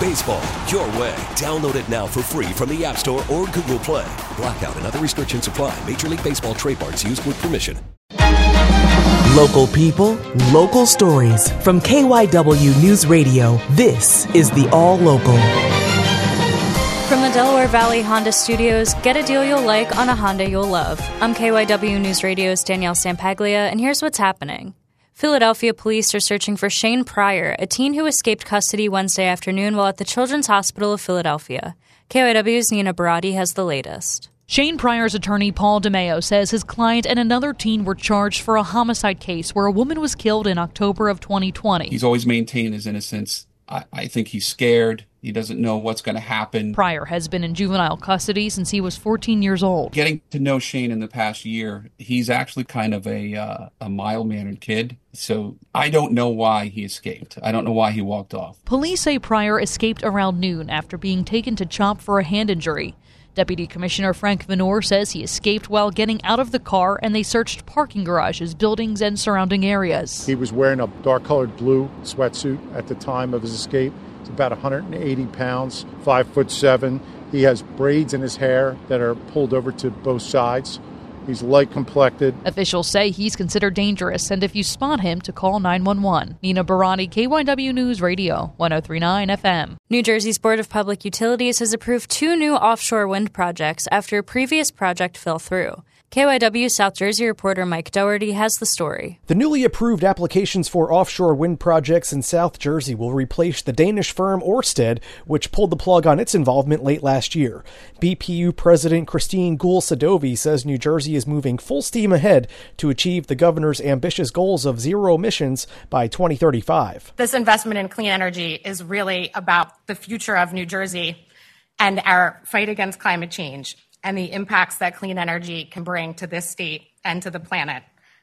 Baseball, your way. Download it now for free from the App Store or Google Play. Blackout and other restrictions apply. Major League Baseball trademarks used with permission. Local people, local stories. From KYW News Radio, this is the All Local. From the Delaware Valley Honda Studios, get a deal you'll like on a Honda you'll love. I'm KYW News Radio's Danielle Sampaglia, and here's what's happening. Philadelphia police are searching for Shane Pryor, a teen who escaped custody Wednesday afternoon while at the Children's Hospital of Philadelphia. KYW's Nina Barati has the latest. Shane Pryor's attorney Paul DeMeo says his client and another teen were charged for a homicide case where a woman was killed in October of 2020. He's always maintained his innocence. I, I think he's scared. He doesn't know what's going to happen. Pryor has been in juvenile custody since he was 14 years old. Getting to know Shane in the past year, he's actually kind of a uh, a mild mannered kid. So I don't know why he escaped. I don't know why he walked off. Police say Pryor escaped around noon after being taken to CHOP for a hand injury. Deputy Commissioner Frank Vanore says he escaped while getting out of the car and they searched parking garages, buildings, and surrounding areas. He was wearing a dark colored blue sweatsuit at the time of his escape. He's about 180 pounds, five foot seven. He has braids in his hair that are pulled over to both sides. He's light complected. Officials say he's considered dangerous, and if you spot him, to call 911. Nina Barati, KYW News Radio, 1039 FM. New Jersey's Board of Public Utilities has approved two new offshore wind projects after a previous project fell through. KYW South Jersey reporter Mike Doherty has the story. The newly approved applications for offshore wind projects in South Jersey will replace the Danish firm Ørsted, which pulled the plug on its involvement late last year. BPU President Christine Guhl-Sadovy says New Jersey is moving full steam ahead to achieve the governor's ambitious goals of zero emissions by 2035. This investment in clean energy is really about the future of New Jersey and our fight against climate change and the impacts that clean energy can bring to this state and to the planet.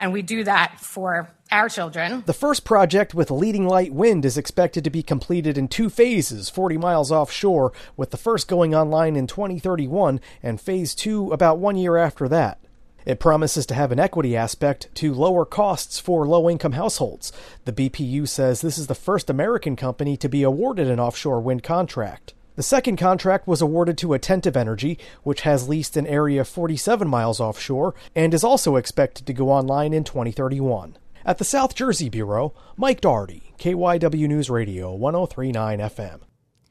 And we do that for our children. The first project with Leading Light Wind is expected to be completed in two phases, 40 miles offshore, with the first going online in 2031 and phase two about one year after that. It promises to have an equity aspect to lower costs for low income households. The BPU says this is the first American company to be awarded an offshore wind contract. The second contract was awarded to Attentive Energy, which has leased an area 47 miles offshore and is also expected to go online in 2031. At the South Jersey Bureau, Mike Doherty, KYW News Radio 1039 FM.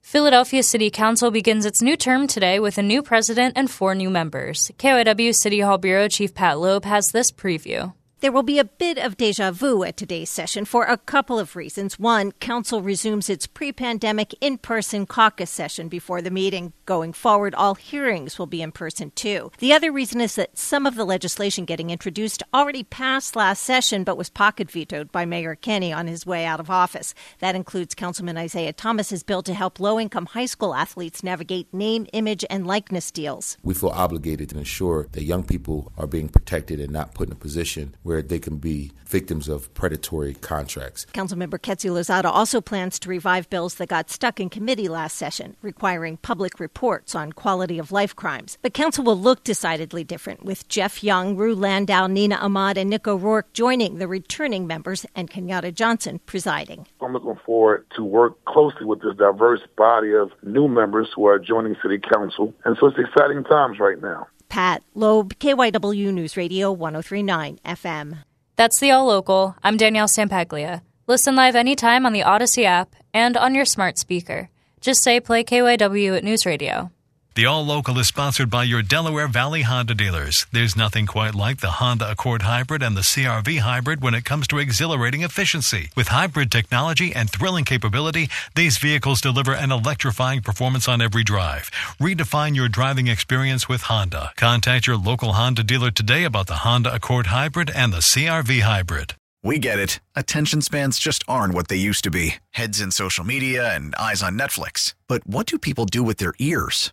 Philadelphia City Council begins its new term today with a new president and four new members. KYW City Hall Bureau Chief Pat Loeb has this preview. There will be a bit of deja vu at today's session for a couple of reasons. One, Council resumes its pre pandemic in person caucus session before the meeting. Going forward, all hearings will be in person too. The other reason is that some of the legislation getting introduced already passed last session but was pocket vetoed by Mayor Kenney on his way out of office. That includes Councilman Isaiah Thomas's bill to help low income high school athletes navigate name, image, and likeness deals. We feel obligated to ensure that young people are being protected and not put in a position where they can be victims of predatory contracts. Councilmember Quetcy Lozada also plans to revive bills that got stuck in committee last session, requiring public reports on quality of life crimes. The council will look decidedly different, with Jeff Young, Rue Landau, Nina Ahmad, and Nick O'Rourke joining the returning members and Kenyatta Johnson presiding. I'm looking forward to work closely with this diverse body of new members who are joining City Council. And so it's exciting times right now. Pat Loeb, KYW News Radio 1039 FM. That's the All Local. I'm Danielle Sampaglia. Listen live anytime on the Audacy app and on your smart speaker. Just say play KYW at News Radio. The All Local is sponsored by your Delaware Valley Honda dealers. There's nothing quite like the Honda Accord Hybrid and the CRV Hybrid when it comes to exhilarating efficiency. With hybrid technology and thrilling capability, these vehicles deliver an electrifying performance on every drive. Redefine your driving experience with Honda. Contact your local Honda dealer today about the Honda Accord Hybrid and the CRV Hybrid. We get it. Attention spans just aren't what they used to be heads in social media and eyes on Netflix. But what do people do with their ears?